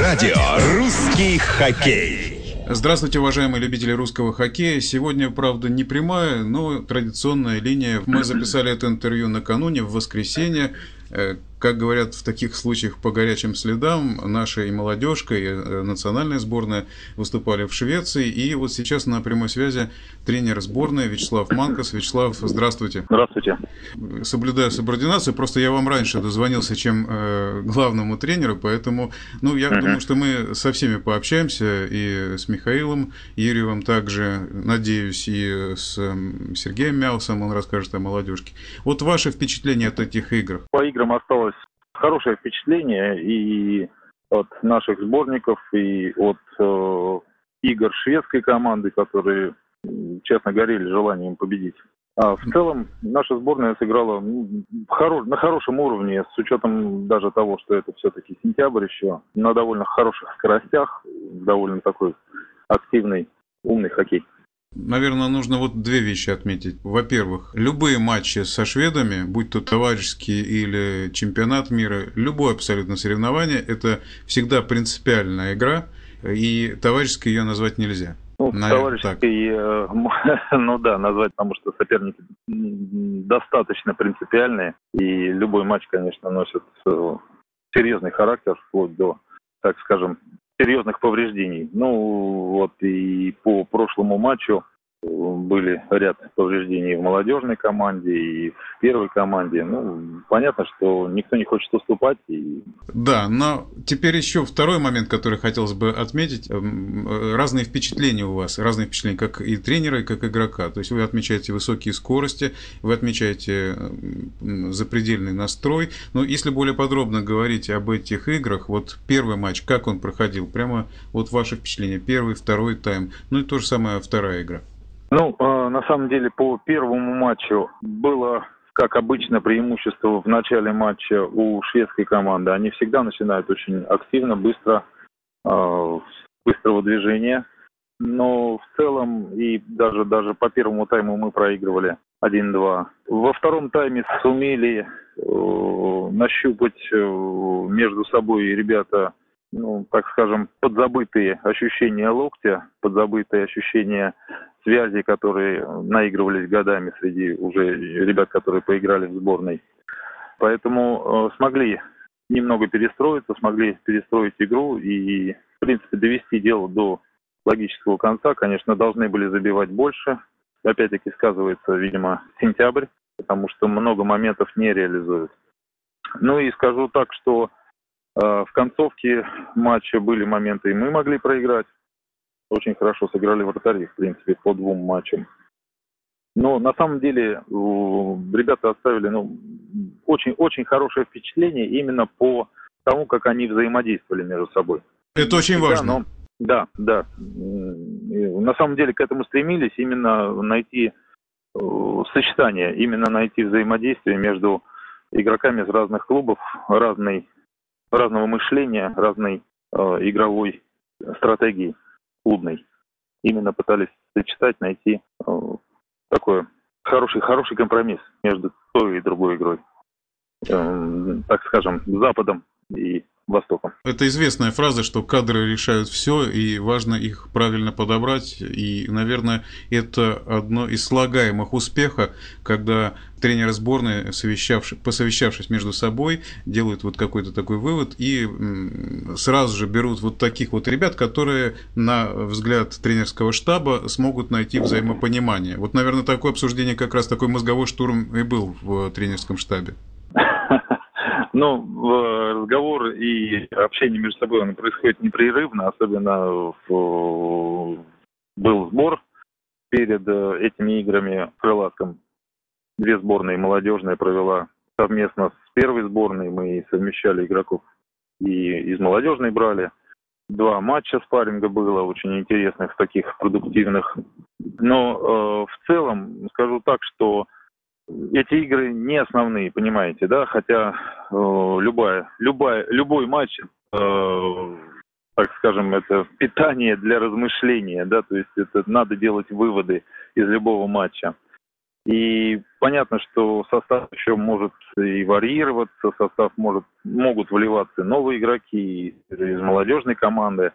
Радио «Русский хоккей». Здравствуйте, уважаемые любители русского хоккея. Сегодня, правда, не прямая, но традиционная линия. Мы записали это интервью накануне, в воскресенье. Э, как говорят в таких случаях по горячим следам, наша и молодежка, и э, национальная сборная выступали в Швеции. И вот сейчас на прямой связи тренер сборной Вячеслав Манкос. Вячеслав, здравствуйте. Здравствуйте. Соблюдаю субординацию, просто я вам раньше дозвонился, чем э, главному тренеру, поэтому, ну, я uh-huh. думаю, что мы со всеми пообщаемся, и с Михаилом Юрьевым также, надеюсь, и с Сергеем Мяусом, он расскажет о молодежке. Вот ваши впечатления от этих игр? По играм осталось хорошее впечатление и от наших сборников, и от э, игр шведской команды, которые, честно, горели желанием победить. А в целом наша сборная сыграла на хорошем уровне, с учетом даже того, что это все-таки сентябрь еще, на довольно хороших скоростях, довольно такой активный, умный хоккей. Наверное, нужно вот две вещи отметить. Во-первых, любые матчи со шведами, будь то товарищеские или чемпионат мира, любое абсолютно соревнование, это всегда принципиальная игра, и товарищеской ее назвать нельзя. Ну, товарищеской, э, ну да, назвать, потому что соперники достаточно принципиальные, и любой матч, конечно, носит э, серьезный характер, вплоть до, так скажем, серьезных повреждений. Ну, вот и по прошлому матчу были ряд повреждений в молодежной команде и в первой команде. Ну, понятно, что никто не хочет уступать. И... Да, но теперь еще второй момент, который хотелось бы отметить. Эм, э, разные впечатления у вас, разные впечатления как и тренера, и как игрока. То есть вы отмечаете высокие скорости, вы отмечаете запредельный настрой. Но если более подробно говорить об этих играх, вот первый матч, как он проходил? Прямо вот ваши впечатления, первый, второй тайм, ну и то же самое вторая игра. Ну, э, на самом деле, по первому матчу было, как обычно, преимущество в начале матча у шведской команды. Они всегда начинают очень активно, быстро, э, быстрого движения. Но в целом и даже, даже по первому тайму мы проигрывали 1-2. Во втором тайме сумели э, нащупать э, между собой ребята ну, так скажем, подзабытые ощущения локтя, подзабытые ощущения связи, которые наигрывались годами среди уже ребят, которые поиграли в сборной. Поэтому э, смогли немного перестроиться, смогли перестроить игру и, в принципе, довести дело до логического конца. Конечно, должны были забивать больше. Опять-таки сказывается, видимо, сентябрь, потому что много моментов не реализуют. Ну и скажу так, что э, в концовке матча были моменты, и мы могли проиграть очень хорошо сыграли вратари, в принципе, по двум матчам. Но на самом деле ребята оставили ну, очень, очень хорошее впечатление именно по тому, как они взаимодействовали между собой. Это очень важно. Да, но, да, да. На самом деле к этому стремились именно найти сочетание, именно найти взаимодействие между игроками из разных клубов, разной, разного мышления, разной э, игровой стратегии клубной. Именно пытались сочетать, найти э, такой хороший, хороший компромисс между той и другой игрой. Э, так скажем, Западом и Востоком. Это известная фраза, что кадры решают все, и важно их правильно подобрать. И, наверное, это одно из слагаемых успеха, когда тренеры сборной, совещавшись, посовещавшись между собой, делают вот какой-то такой вывод и сразу же берут вот таких вот ребят, которые, на взгляд тренерского штаба, смогут найти взаимопонимание. Вот, наверное, такое обсуждение, как раз такой мозговой штурм и был в тренерском штабе. Ну, разговор и общение между собой оно происходит непрерывно, особенно в, был сбор перед э, этими играми в Крылатском. Две сборные, молодежная провела совместно с первой сборной, мы совмещали игроков и из молодежной брали. Два матча спарринга было, очень интересных, таких продуктивных. Но э, в целом скажу так, что эти игры не основные, понимаете, да, хотя э, любая, любая, любой матч, э, так скажем, это питание для размышления, да, то есть это надо делать выводы из любого матча. И понятно, что состав еще может и варьироваться, состав может, могут вливаться новые игроки из молодежной команды.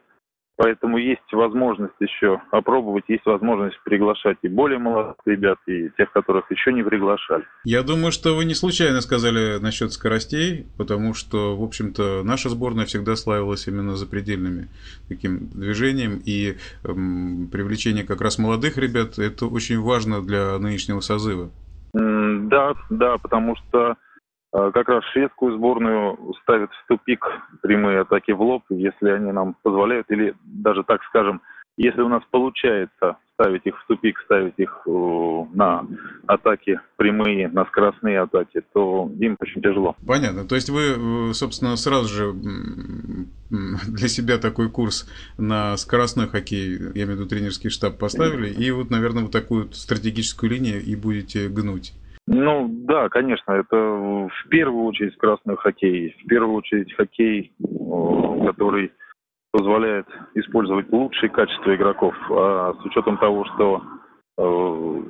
Поэтому есть возможность еще опробовать, есть возможность приглашать и более молодых ребят, и тех, которых еще не приглашали. Я думаю, что вы не случайно сказали насчет скоростей, потому что, в общем-то, наша сборная всегда славилась именно запредельными таким движением, и эм, привлечение как раз молодых ребят, это очень важно для нынешнего созыва. Да, да, потому что как раз шведскую сборную ставят в тупик прямые атаки в лоб, если они нам позволяют, или даже так скажем, если у нас получается ставить их в тупик, ставить их на атаки прямые, на скоростные атаки, то им очень тяжело. Понятно. То есть вы, собственно, сразу же для себя такой курс на скоростной хоккей, я имею в виду тренерский штаб, поставили, и вот, наверное, вот такую стратегическую линию и будете гнуть. Ну да, конечно, это в первую очередь красный хоккей, в первую очередь хоккей, который позволяет использовать лучшие качества игроков. А с учетом того, что э,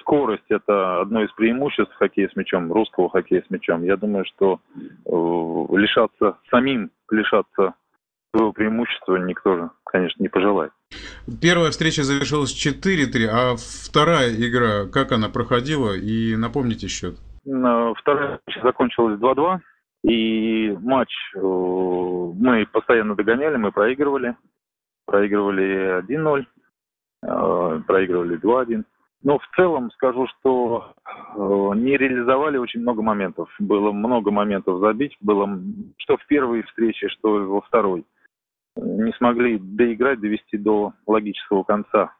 скорость это одно из преимуществ хоккея с мячом, русского хоккея с мячом, я думаю, что э, лишаться самим, лишаться своего преимущества никто же, конечно, не пожелает. Первая встреча завершилась 4-3, а вторая игра, как она проходила? И напомните счет. Вторая встреча закончилась 2-2. И матч э, мы постоянно догоняли, мы проигрывали. Проигрывали 1-0, э, проигрывали 2-1. Но в целом скажу, что э, не реализовали очень много моментов. Было много моментов забить. Было что в первой встрече, что во второй не смогли доиграть, довести до логического конца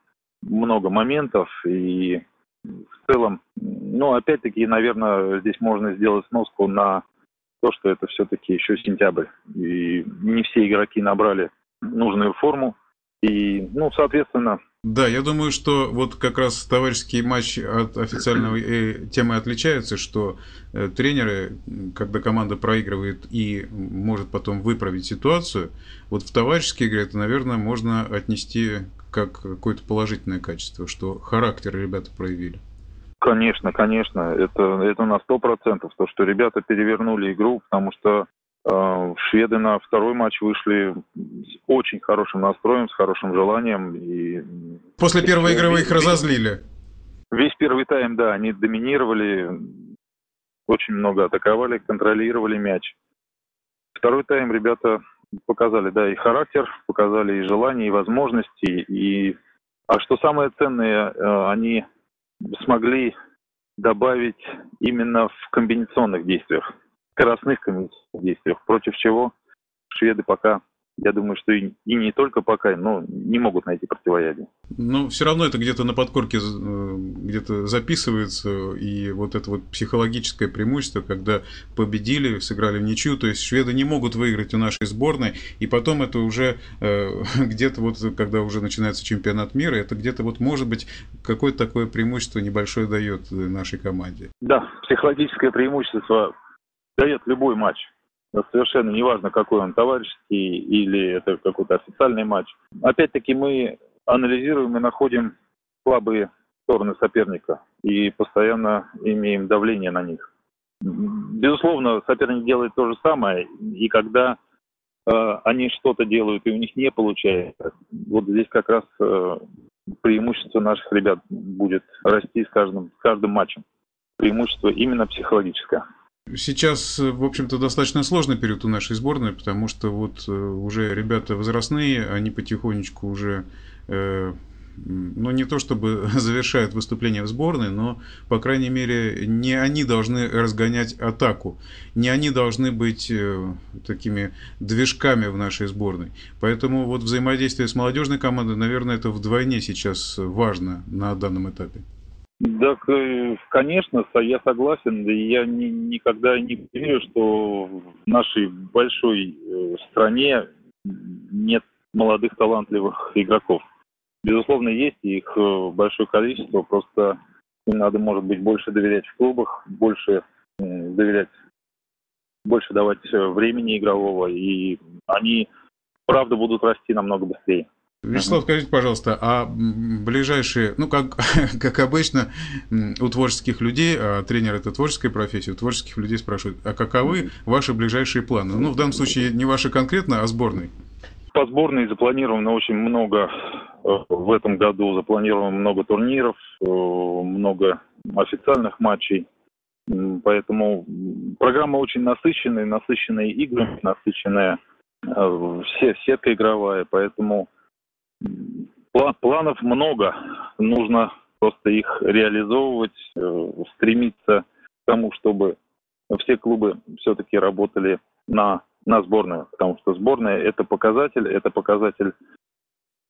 много моментов. И в целом, ну, опять-таки, наверное, здесь можно сделать сноску на то, что это все-таки еще сентябрь. И не все игроки набрали нужную форму. И, ну, соответственно, да, я думаю, что вот как раз товарищеский матч от официальной э, темы отличается, что э, тренеры, когда команда проигрывает и может потом выправить ситуацию, вот в товарищеской игре это, наверное, можно отнести как какое-то положительное качество, что характер ребята проявили. Конечно, конечно, это, это на сто процентов, то, что ребята перевернули игру, потому что шведы на второй матч вышли с очень хорошим настроем, с хорошим желанием. И... После первой игры вы их разозлили? Весь первый тайм, да, они доминировали, очень много атаковали, контролировали мяч. Второй тайм ребята показали, да, и характер, показали и желание, и возможности. И... А что самое ценное, э, они смогли добавить именно в комбинационных действиях скоростных действиях, против чего шведы пока я думаю, что и, и не только пока, но не могут найти противоядие. Но все равно это где-то на подкорке э, где-то записывается, и вот это вот психологическое преимущество, когда победили, сыграли в ничью, то есть шведы не могут выиграть у нашей сборной, и потом это уже э, где-то вот, когда уже начинается чемпионат мира, это где-то вот может быть какое-то такое преимущество небольшое дает нашей команде. Да, психологическое преимущество дает любой матч. Совершенно неважно, какой он товарищеский или это какой-то официальный матч. Опять-таки мы анализируем и находим слабые стороны соперника и постоянно имеем давление на них. Безусловно, соперник делает то же самое, и когда э, они что-то делают и у них не получается, вот здесь как раз э, преимущество наших ребят будет расти с каждым, с каждым матчем. Преимущество именно психологическое. Сейчас, в общем-то, достаточно сложный период у нашей сборной, потому что вот э, уже ребята возрастные, они потихонечку уже, э, ну не то чтобы завершают выступление в сборной, но, по крайней мере, не они должны разгонять атаку, не они должны быть э, такими движками в нашей сборной. Поэтому вот взаимодействие с молодежной командой, наверное, это вдвойне сейчас важно на данном этапе. Да, конечно, я согласен. Я ни, никогда не верю, что в нашей большой э, стране нет молодых талантливых игроков. Безусловно, есть их э, большое количество, просто им надо, может быть, больше доверять в клубах, больше доверять, больше давать э, времени игрового, и они, правда, будут расти намного быстрее. Вячеслав, скажите, пожалуйста, а ближайшие, ну, как, как обычно, у творческих людей, а тренер – это творческая профессия, у творческих людей спрашивают, а каковы ваши ближайшие планы? Ну, в данном случае не ваши конкретно, а сборной. По сборной запланировано очень много э, в этом году, запланировано много турниров, э, много официальных матчей. Поэтому программа очень насыщенная, насыщенные игры, насыщенная э, все, сетка игровая, поэтому планов много. Нужно просто их реализовывать, э, стремиться к тому, чтобы все клубы все-таки работали на, на сборную, потому что сборная – это показатель, это показатель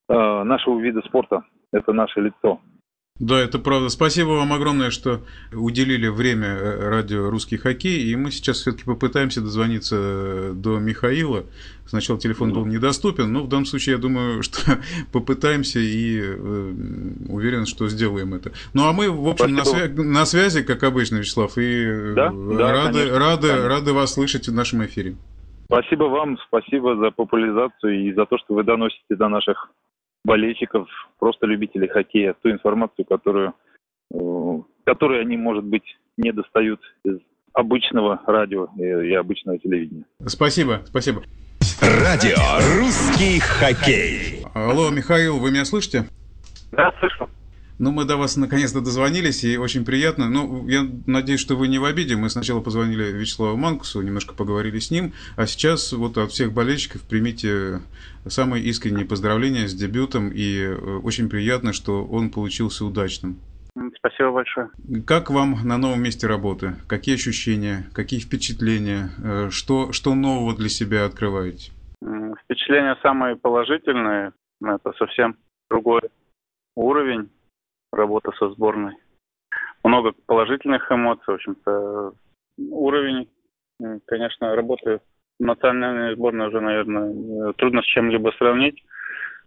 э, нашего вида спорта, это наше лицо. Да, это правда. Спасибо вам огромное, что уделили время э, радио «Русский хоккей». И мы сейчас все-таки попытаемся дозвониться э, до Михаила. Сначала телефон был недоступен, но в данном случае я думаю, что попытаемся и э, уверен, что сделаем это. Ну а мы, в общем, на, свя- на связи, как обычно, Вячеслав, и да? рады, конечно, рады, конечно. рады вас слышать в нашем эфире. Спасибо вам, спасибо за популяризацию и за то, что вы доносите до наших болельщиков, просто любителей хоккея, ту информацию, которую, э, которую они, может быть, не достают из обычного радио и обычного телевидения. Спасибо, спасибо. Радио «Русский хоккей». Алло, Михаил, вы меня слышите? Да, слышу. Ну, мы до вас наконец-то дозвонились, и очень приятно. Ну, я надеюсь, что вы не в обиде. Мы сначала позвонили Вячеславу Манкусу, немножко поговорили с ним, а сейчас вот от всех болельщиков примите самые искренние поздравления с дебютом, и э, очень приятно, что он получился удачным. Спасибо большое. Как вам на новом месте работы? Какие ощущения, какие впечатления? Э, что, что нового для себя открываете? Впечатления самые положительные. Это совсем другой уровень работа со сборной. Много положительных эмоций, в общем-то. Уровень, конечно, работы национальной сборной уже, наверное, трудно с чем-либо сравнить.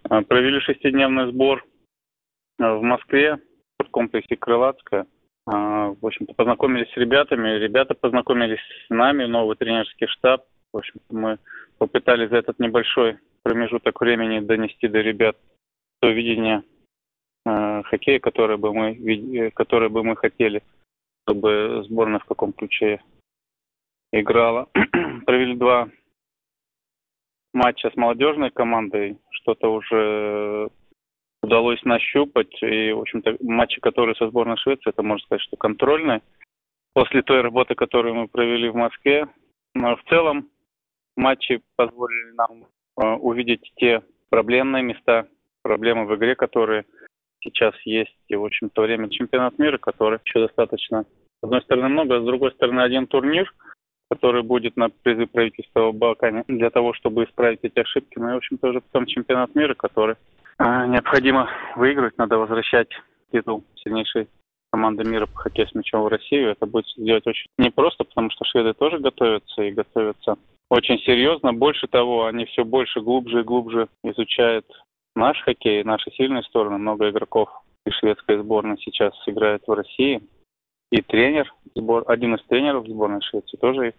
А, провели шестидневный сбор а, в Москве, в комплексе Крылатская. А, в общем-то, познакомились с ребятами, ребята познакомились с нами, новый тренерский штаб. В общем мы попытались за этот небольшой промежуток времени донести до ребят то видение хоккея, которое бы мы, э, которое бы мы хотели, чтобы сборная в каком ключе играла. Провели два матча с молодежной командой, что-то уже удалось нащупать. И, в общем-то, матчи, которые со сборной Швеции, это можно сказать, что контрольные. После той работы, которую мы провели в Москве. Но в целом матчи позволили нам э, увидеть те проблемные места, проблемы в игре, которые сейчас есть. И, в общем-то, время чемпионат мира, который еще достаточно, с одной стороны, много, а с другой стороны, один турнир, который будет на призы правительства в Балкане для того, чтобы исправить эти ошибки. Ну и, в общем-то, уже потом чемпионат мира, который а, необходимо выиграть, надо возвращать титул сильнейшей команды мира по хоккею с мячом в Россию. Это будет сделать очень непросто, потому что шведы тоже готовятся и готовятся очень серьезно. Больше того, они все больше, глубже и глубже изучают наш хоккей, наши сильные стороны. Много игроков из шведской сборной сейчас играет в России. И тренер, сбор, один из тренеров сборной Швеции тоже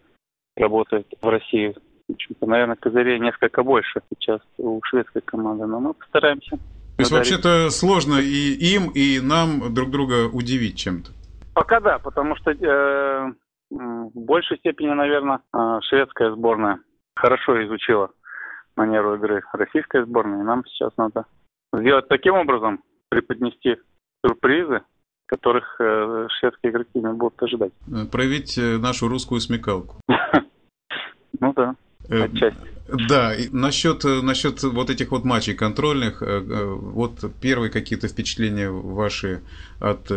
работает в России. В общем-то, наверное, козырей несколько больше сейчас у шведской команды, но мы постараемся. То есть вообще-то сложно и им, и нам друг друга удивить чем-то? Пока да, потому что э, в большей степени, наверное, э, шведская сборная хорошо изучила манеру игры российской сборной. И нам сейчас надо сделать таким образом, преподнести сюрпризы, которых э, шведские игроки не будут ожидать. Проявить э, нашу русскую смекалку. Ну да. Э, отчасти. Да, и насчет, насчет вот этих вот матчей контрольных, вот первые какие-то впечатления ваши от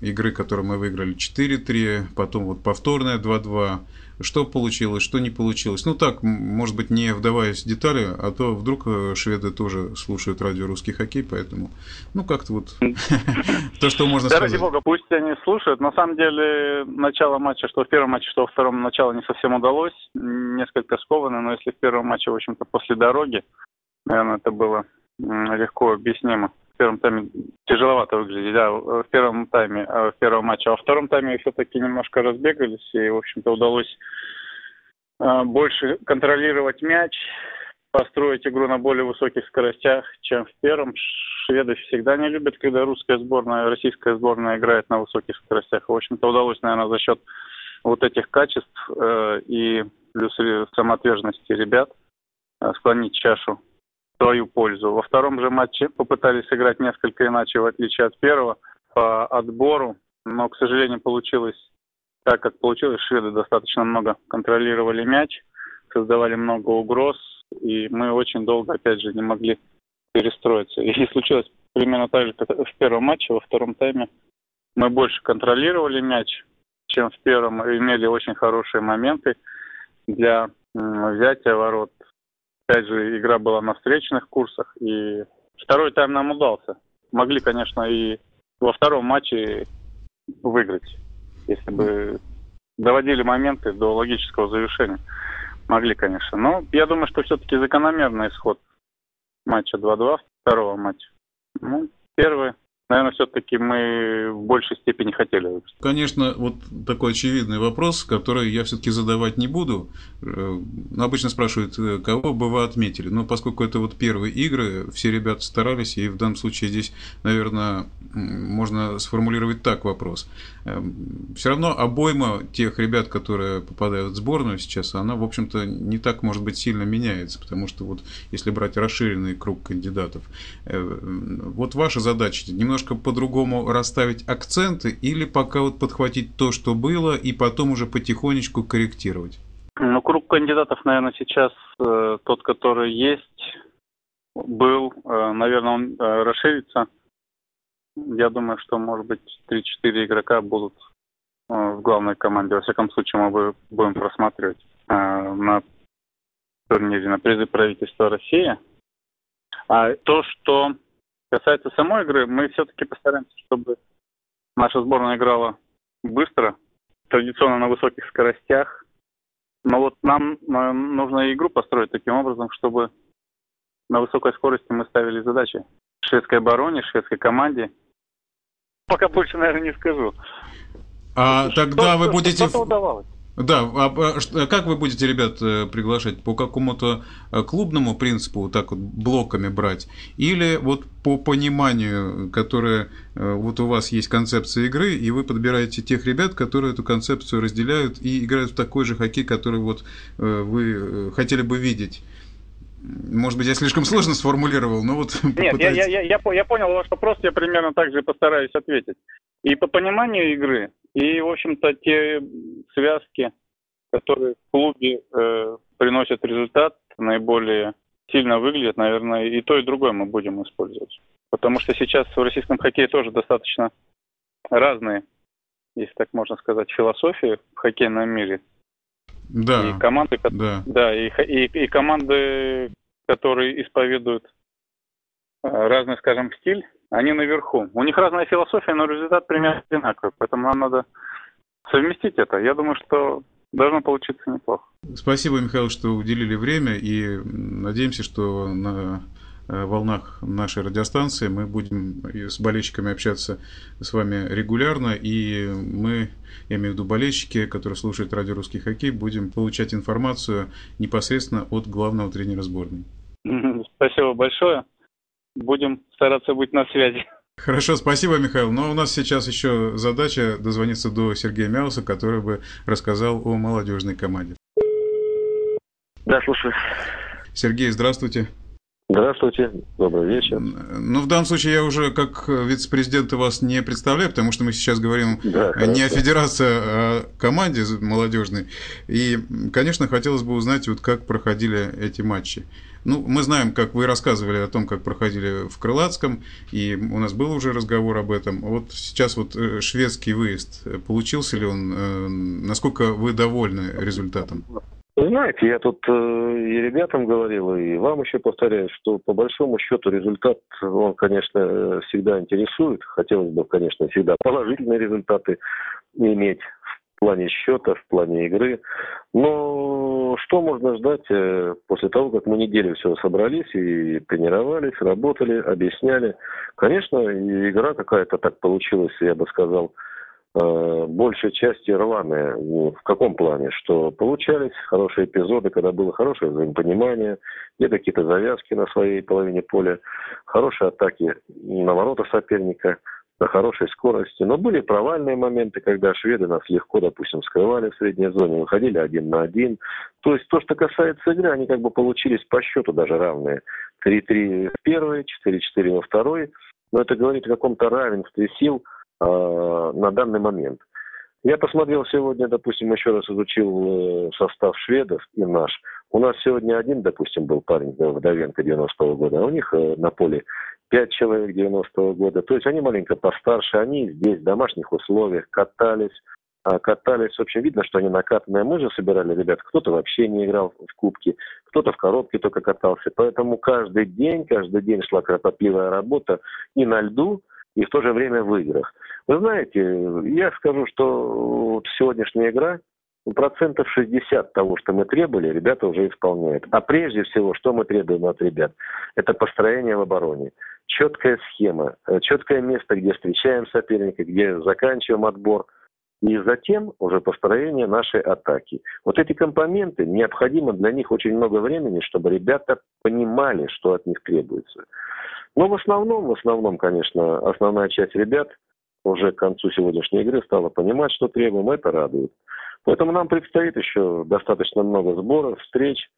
игры, которую мы выиграли 4-3, потом вот повторная 2-2, что получилось, что не получилось. Ну так, может быть, не вдаваясь в детали, а то вдруг э, шведы тоже слушают радио «Русский хоккей», поэтому, ну как-то вот то, что можно сказать. Ради бога, пусть они слушают. На самом деле, начало матча, что в первом матче, что во втором, начало не совсем удалось. Несколько сковано, но если в первом матче, в общем-то, после дороги, наверное, это было легко объяснимо первом тайме тяжеловато выглядели, да, в первом тайме, э, в первом матче. А во втором тайме все-таки немножко разбегались, и, в общем-то, удалось э, больше контролировать мяч, построить игру на более высоких скоростях, чем в первом. Шведы всегда не любят, когда русская сборная, российская сборная играет на высоких скоростях. В общем-то, удалось, наверное, за счет вот этих качеств э, и плюс самоотверженности ребят э, склонить чашу свою пользу. Во втором же матче попытались играть несколько иначе, в отличие от первого, по отбору, но, к сожалению, получилось так, как получилось. Шведы достаточно много контролировали мяч, создавали много угроз, и мы очень долго, опять же, не могли перестроиться. И случилось примерно так же, как в первом матче, во втором тайме. Мы больше контролировали мяч, чем в первом, имели очень хорошие моменты для взятия ворот. Опять же, игра была на встречных курсах, и второй тайм нам удался. Могли, конечно, и во втором матче выиграть, если бы доводили моменты до логического завершения. Могли, конечно. Но я думаю, что все-таки закономерный исход матча 2-2, второго матча. Ну, первый наверное, все-таки мы в большей степени хотели. Конечно, вот такой очевидный вопрос, который я все-таки задавать не буду. Э, обычно спрашивают, э, кого бы вы отметили. Но поскольку это вот первые игры, все ребята старались, и в данном случае здесь, наверное, можно сформулировать так вопрос. Эм, все равно обойма тех ребят, которые попадают в сборную сейчас, она, в общем-то, не так, может быть, сильно меняется, потому что вот если брать расширенный круг кандидатов, э, вот ваша задача немножко немножко по-другому расставить акценты или пока вот подхватить то, что было, и потом уже потихонечку корректировать? Ну, круг кандидатов, наверное, сейчас э, тот, который есть, был, э, наверное, он э, расширится. Я думаю, что, может быть, 3-4 игрока будут э, в главной команде. Во всяком случае, мы будем просматривать э, на турнире на призы правительства России. А то, что Касается самой игры, мы все-таки постараемся, чтобы наша сборная играла быстро, традиционно на высоких скоростях. Но вот нам нужно игру построить таким образом, чтобы на высокой скорости мы ставили задачи. Шведской обороне, шведской команде. Пока больше, наверное, не скажу. А что, тогда что, вы будете... Что удавалось. Да, а, а как вы будете ребят э, приглашать? По какому-то э, клубному принципу, вот так вот блоками брать? Или вот по пониманию, которое э, вот у вас есть концепция игры, и вы подбираете тех ребят, которые эту концепцию разделяют и играют в такой же хоккей, который вот вы хотели бы видеть? Может быть, я слишком сложно сформулировал, но вот... Нет, я, я, я, я, я понял ваш вопрос, я примерно так же постараюсь ответить. И по пониманию игры, и, в общем-то, те связки, которые в клубе э, приносят результат, наиболее сильно выглядят, наверное, и то, и другое мы будем использовать. Потому что сейчас в российском хоккее тоже достаточно разные, если так можно сказать, философии в хоккейном мире. Да. И команды, да. Да, и, и, и команды, которые исповедуют разный, скажем, стиль, они наверху. У них разная философия, но результат примерно одинаковый. Поэтому нам надо совместить это. Я думаю, что должно получиться неплохо. Спасибо, Михаил, что уделили время. И надеемся, что на э, волнах нашей радиостанции мы будем с болельщиками общаться с вами регулярно. И мы, я имею в виду болельщики, которые слушают радио «Русский хоккей», будем получать информацию непосредственно от главного тренера сборной. Спасибо большое будем стараться быть на связи. Хорошо, спасибо, Михаил. Но у нас сейчас еще задача дозвониться до Сергея Мяуса, который бы рассказал о молодежной команде. Да, слушаю. Сергей, здравствуйте. Здравствуйте, добрый вечер. Ну, в данном случае я уже как вице-президента вас не представляю, потому что мы сейчас говорим да, не о федерации, а о команде молодежной. И, конечно, хотелось бы узнать, вот как проходили эти матчи. Ну, мы знаем, как вы рассказывали о том, как проходили в Крылатском, и у нас был уже разговор об этом. Вот сейчас вот э, шведский выезд, получился ли он? Э, насколько вы довольны результатом? Знаете, я тут э, и ребятам говорил, и вам еще повторяю, что по большому счету результат, он, конечно, всегда интересует. Хотелось бы, конечно, всегда положительные результаты иметь в плане счета, в плане игры. Но что можно ждать э, после того, как мы неделю все собрались и тренировались, работали, объясняли? Конечно, игра какая-то так получилась, я бы сказал, э, большей части рваные. Ну, в каком плане? Что получались хорошие эпизоды, когда было хорошее взаимопонимание, где-то какие-то завязки на своей половине поля, хорошие атаки на ворота соперника – на хорошей скорости. Но были провальные моменты, когда шведы нас легко, допустим, скрывали в средней зоне, выходили один на один. То есть то, что касается игры, они как бы получились по счету даже равные. 3-3 в первой, 4-4 во второй. Но это говорит о каком-то равенстве сил э, на данный момент. Я посмотрел сегодня, допустим, еще раз изучил э, состав шведов и наш. У нас сегодня один, допустим, был парень Вдовенко 90-го года, а у них э, на поле пять человек 90-го года. То есть они маленько постарше, они здесь в домашних условиях катались, а, катались. В общем, видно, что они накатанные. Мы же собирали ребят. Кто-то вообще не играл в кубке, кто-то в коробке только катался. Поэтому каждый день, каждый день шла кропотливая работа и на льду, и в то же время в играх. Вы знаете, я скажу, что вот сегодняшняя игра, процентов 60 того, что мы требовали, ребята уже исполняют. А прежде всего, что мы требуем от ребят? Это построение в обороне. Четкая схема, э, четкое место, где встречаем соперника, где заканчиваем отбор. И затем уже построение нашей атаки. Вот эти компоненты, необходимо для них очень много времени, чтобы ребята понимали, что от них требуется. Но в основном, в основном, конечно, основная часть ребят уже к концу сегодняшней игры стала понимать, что требуем, это радует. Поэтому нам предстоит еще достаточно много сборов, встреч.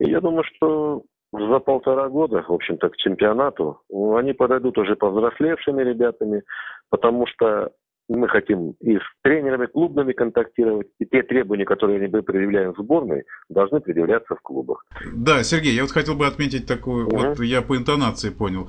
И я думаю, что за полтора года, в общем-то, к чемпионату они подойдут уже повзрослевшими ребятами, потому что мы хотим и с тренерами клубными контактировать, и те требования, которые мы предъявляем в сборной, должны предъявляться в клубах. Да, Сергей, я вот хотел бы отметить такую, угу. вот я по интонации понял,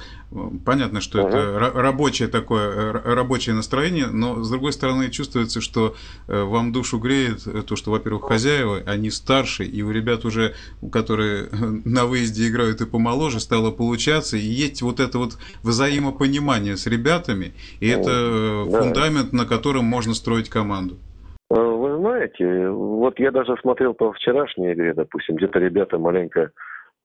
понятно, что угу. это рабочее такое, рабочее настроение, но с другой стороны чувствуется, что э, вам душу греет то, что, во-первых, хозяева, они старше, и у ребят уже, которые на выезде играют и помоложе, стало получаться, и есть вот это вот взаимопонимание с ребятами, и это э, да. фундамент фундамент, на котором можно строить команду? Э, вы знаете, вот я даже смотрел по вчерашней игре, допустим, где-то ребята маленько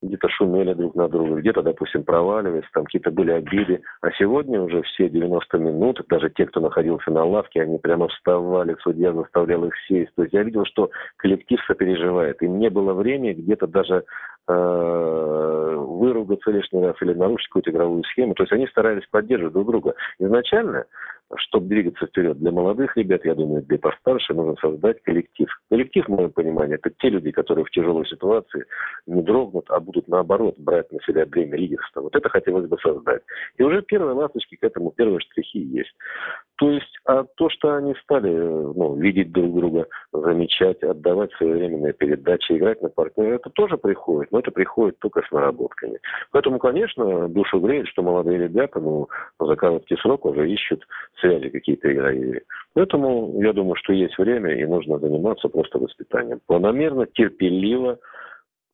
где-то шумели друг на друга, где-то, допустим, проваливались, там какие-то были обиды. А сегодня уже все 90 минут, даже те, кто находился на лавке, они прямо вставали, судья заставлял их сесть. То есть я видел, что коллектив сопереживает. Им не было времени где-то даже э, выругаться лишний раз или нарушить какую-то игровую схему. То есть они старались поддерживать друг друга. Изначально чтобы двигаться вперед для молодых ребят, я думаю, для постарше, нужно создать коллектив. Коллектив, в моем понимании, это те люди, которые в тяжелой ситуации не дрогнут, а будут, наоборот, брать на себя бремя лидерства. Вот это хотелось бы создать. И уже первые ласточки к этому, первые штрихи есть. То есть, а то, что они стали ну, видеть друг друга, замечать, отдавать своевременные передачи, играть на партнера, это тоже приходит, но это приходит только с наработками. Поэтому, конечно, душу греет, что молодые ребята, ну, за короткий срок уже ищут связи какие-то игровые. Поэтому я думаю, что есть время и нужно заниматься просто воспитанием. Планомерно, терпеливо.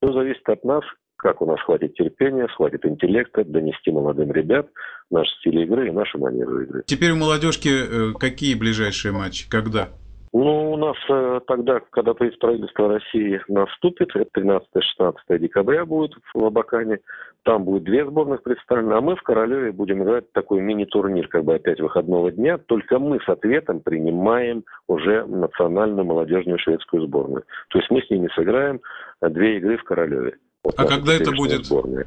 Все зависит от нас, как у нас хватит терпения, хватит интеллекта донести молодым ребят наш стиль игры и нашу манеру игры. Теперь у молодежки э, какие ближайшие матчи? Когда? Ну, у нас э, тогда, когда правительство России наступит, 13-16 декабря будет в Абакане, там будет две сборных представлены, а мы в Королеве будем играть такой мини-турнир, как бы опять выходного дня, только мы с ответом принимаем уже национальную молодежную шведскую сборную. То есть мы с ними сыграем две игры в Королеве. Вот а когда это будет? Сборная.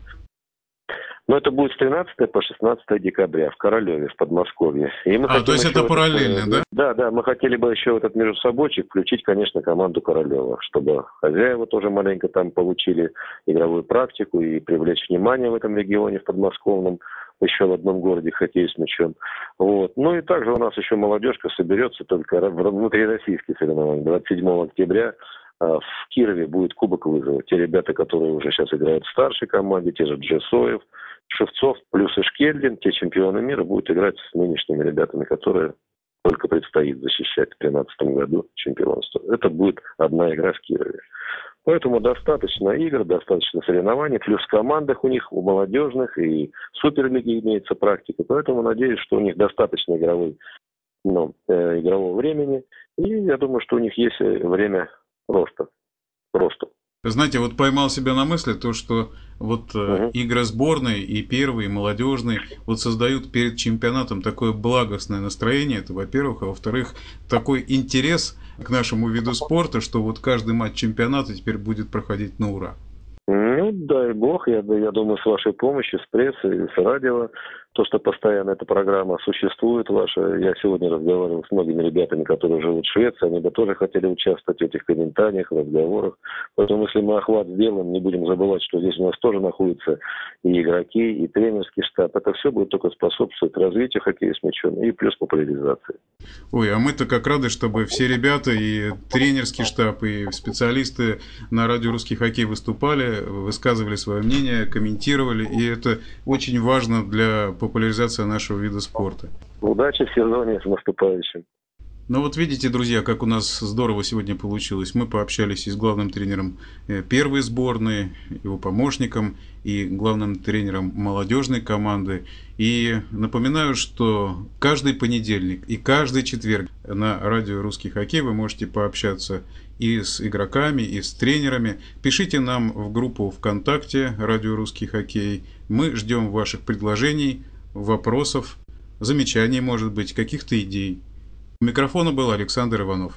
Но это будет с 13 по 16 декабря в Королеве, в Подмосковье. И мы а, то есть это параллельно, этот, да? Да, да, мы хотели бы еще этот между собойчик включить, конечно, команду Королева, чтобы хозяева тоже маленько там получили игровую практику и привлечь внимание в этом регионе, в подмосковном, еще в одном городе хоккей с мячом. Вот. Ну и также у нас еще молодежка соберется только внутрироссийские соревнования. 27 октября а, в Кирове будет Кубок вызова. Те ребята, которые уже сейчас играют в старшей команде, те же Джесоев, Шевцов плюс Ишкельдин, те чемпионы мира, будут играть с нынешними ребятами, которые только предстоит защищать в 2013 году чемпионство. Это будет одна игра в Кирове. Поэтому достаточно игр, достаточно соревнований, плюс в командах у них, у молодежных и суперлиги имеется практика. Поэтому надеюсь, что у них достаточно игровой, ну, э, игрового времени. И я думаю, что у них есть время роста. Роста. Знаете, вот поймал себя на мысли то, что вот угу. игры сборной и первые, и молодежные вот создают перед чемпионатом такое благостное настроение, это во-первых, а во-вторых, такой интерес к нашему виду спорта, что вот каждый матч чемпионата теперь будет проходить на ура. Ну, дай бог, я, я думаю, с вашей помощью, с прессой, с радио, то, что постоянно эта программа существует ваша. Я сегодня разговаривал с многими ребятами, которые живут в Швеции, они бы тоже хотели участвовать в этих комментариях, разговорах. Поэтому, если мы охват сделаем, не будем забывать, что здесь у нас тоже находятся и игроки, и тренерский штаб. Это все будет только способствовать развитию хоккея с мячом и плюс популяризации. Ой, а мы-то как рады, чтобы все ребята, и тренерский штаб, и специалисты на радио «Русский хоккей» выступали, высказывали свое мнение, комментировали, и это очень важно для популяризация нашего вида спорта. Удачи в сезоне с наступающим. Ну вот видите, друзья, как у нас здорово сегодня получилось. Мы пообщались и с главным тренером э, первой сборной, его помощником, и главным тренером молодежной команды. И напоминаю, что каждый понедельник и каждый четверг на радио «Русский хоккей» вы можете пообщаться и с игроками, и с тренерами. Пишите нам в группу ВКонтакте «Радио Русский хоккей». Мы ждем ваших предложений, вопросов, замечаний, может быть, каких-то идей. У микрофона был Александр Иванов.